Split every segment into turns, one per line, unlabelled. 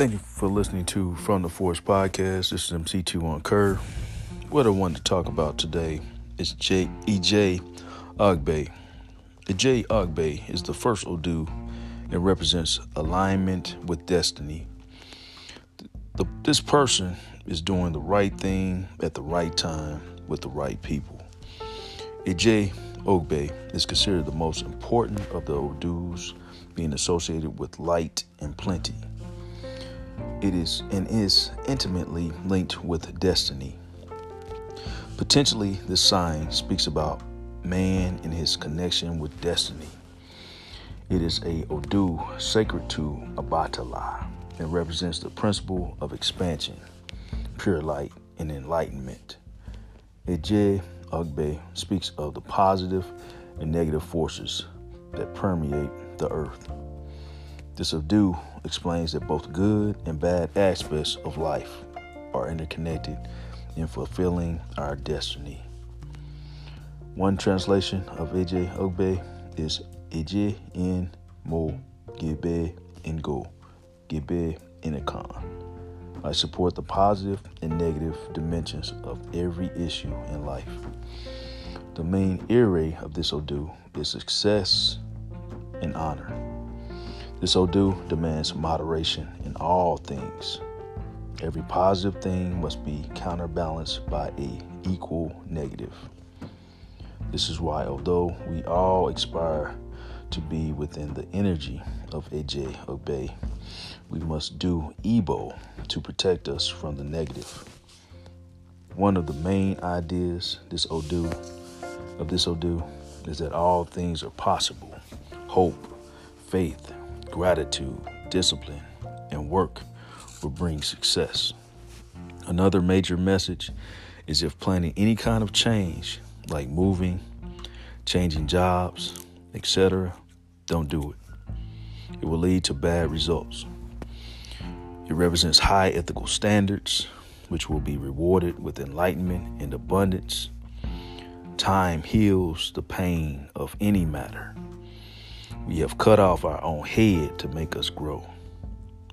Thank you for listening to From the Forest podcast. This is MC2 on Kerr. What I wanted to talk about today is J- Eji Ogbe. Eji Ogbe is the first Odu and represents alignment with destiny. The, this person is doing the right thing at the right time with the right people. Eji Ogbe is considered the most important of the Odus, being associated with light and plenty. It is and is intimately linked with destiny. Potentially, this sign speaks about man and his connection with destiny. It is a Odu sacred to Obatala and represents the principle of expansion, pure light, and enlightenment. Eji Ogbe speaks of the positive and negative forces that permeate the earth. This Odu explains that both good and bad aspects of life are interconnected in fulfilling our destiny. One translation of Eji Ogbe is Eje in Mo Gebe in Go Gebe in. I support the positive and negative dimensions of every issue in life. The main area of this Odu is success and honor. This Odu demands moderation in all things. Every positive thing must be counterbalanced by a equal negative. This is why, although we all aspire to be within the energy of Eji Ogbe, we must do Ebo to protect us from the negative. One of the main ideas this Odu of this Odu is that all things are possible. Hope, faith, gratitude, discipline, and work will bring success. Another major message is if planning any kind of change, like moving, changing jobs, etc., don't do it. It will lead to bad results. It represents high ethical standards, which will be rewarded with enlightenment and abundance. Time heals the pain of any matter. We have cut off our own head to make us grow.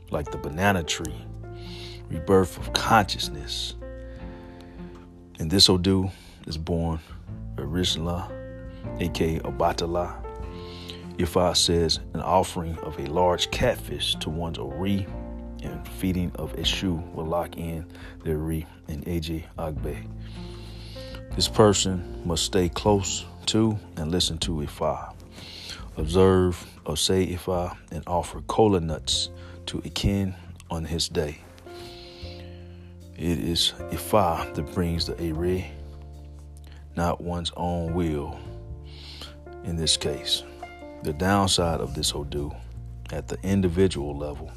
Like the banana tree, rebirth of consciousness. And this Odu is born Arisla, aka Obatala. Ifa says an offering of a large catfish to one's Ori and feeding of Eshu will lock in the Ori and Eji Ogbe. This person must stay close to and listen to Ifa observe or say Ifa and offer cola nuts to Akin on his day. It is Ifa that brings the Ere, not one's own will in this case. The downside of this Odu at the individual level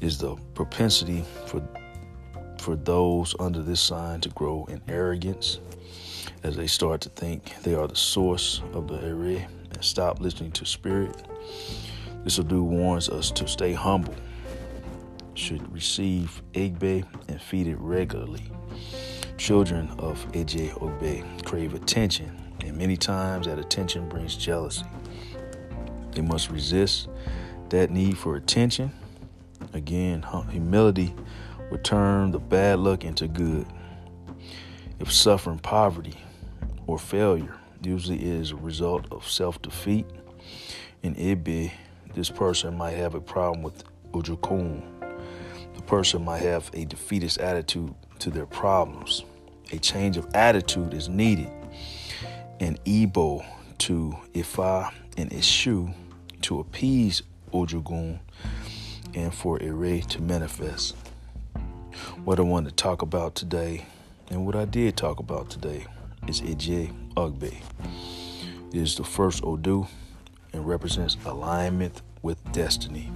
is the propensity for for those under this sign to grow in arrogance as they start to think they are the source of the Ere and stop listening to spirit. This Odu warns us to stay humble, should receive Egbe and feed it regularly. Children of Eji Ogbe crave attention, and many times that attention brings jealousy. They must resist that need for attention. Again, humility will turn the bad luck into good. If suffering poverty or failure usually is a result of self defeat. In Ibi, this person might have a problem with Ujukun. The person might have a defeatist attitude to their problems. A change of attitude is needed. And Igbo to Ifa and Eshu to appease Ojugun and for Ere to manifest. What I want to talk about today, and what I did talk about today, is Eji Ogbe. It is the first Odu and represents alignment with destiny.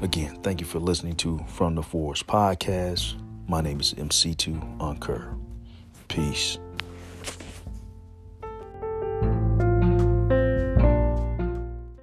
Again, thank you for listening to From the Forest podcast. My name is MC2 Unker. Peace.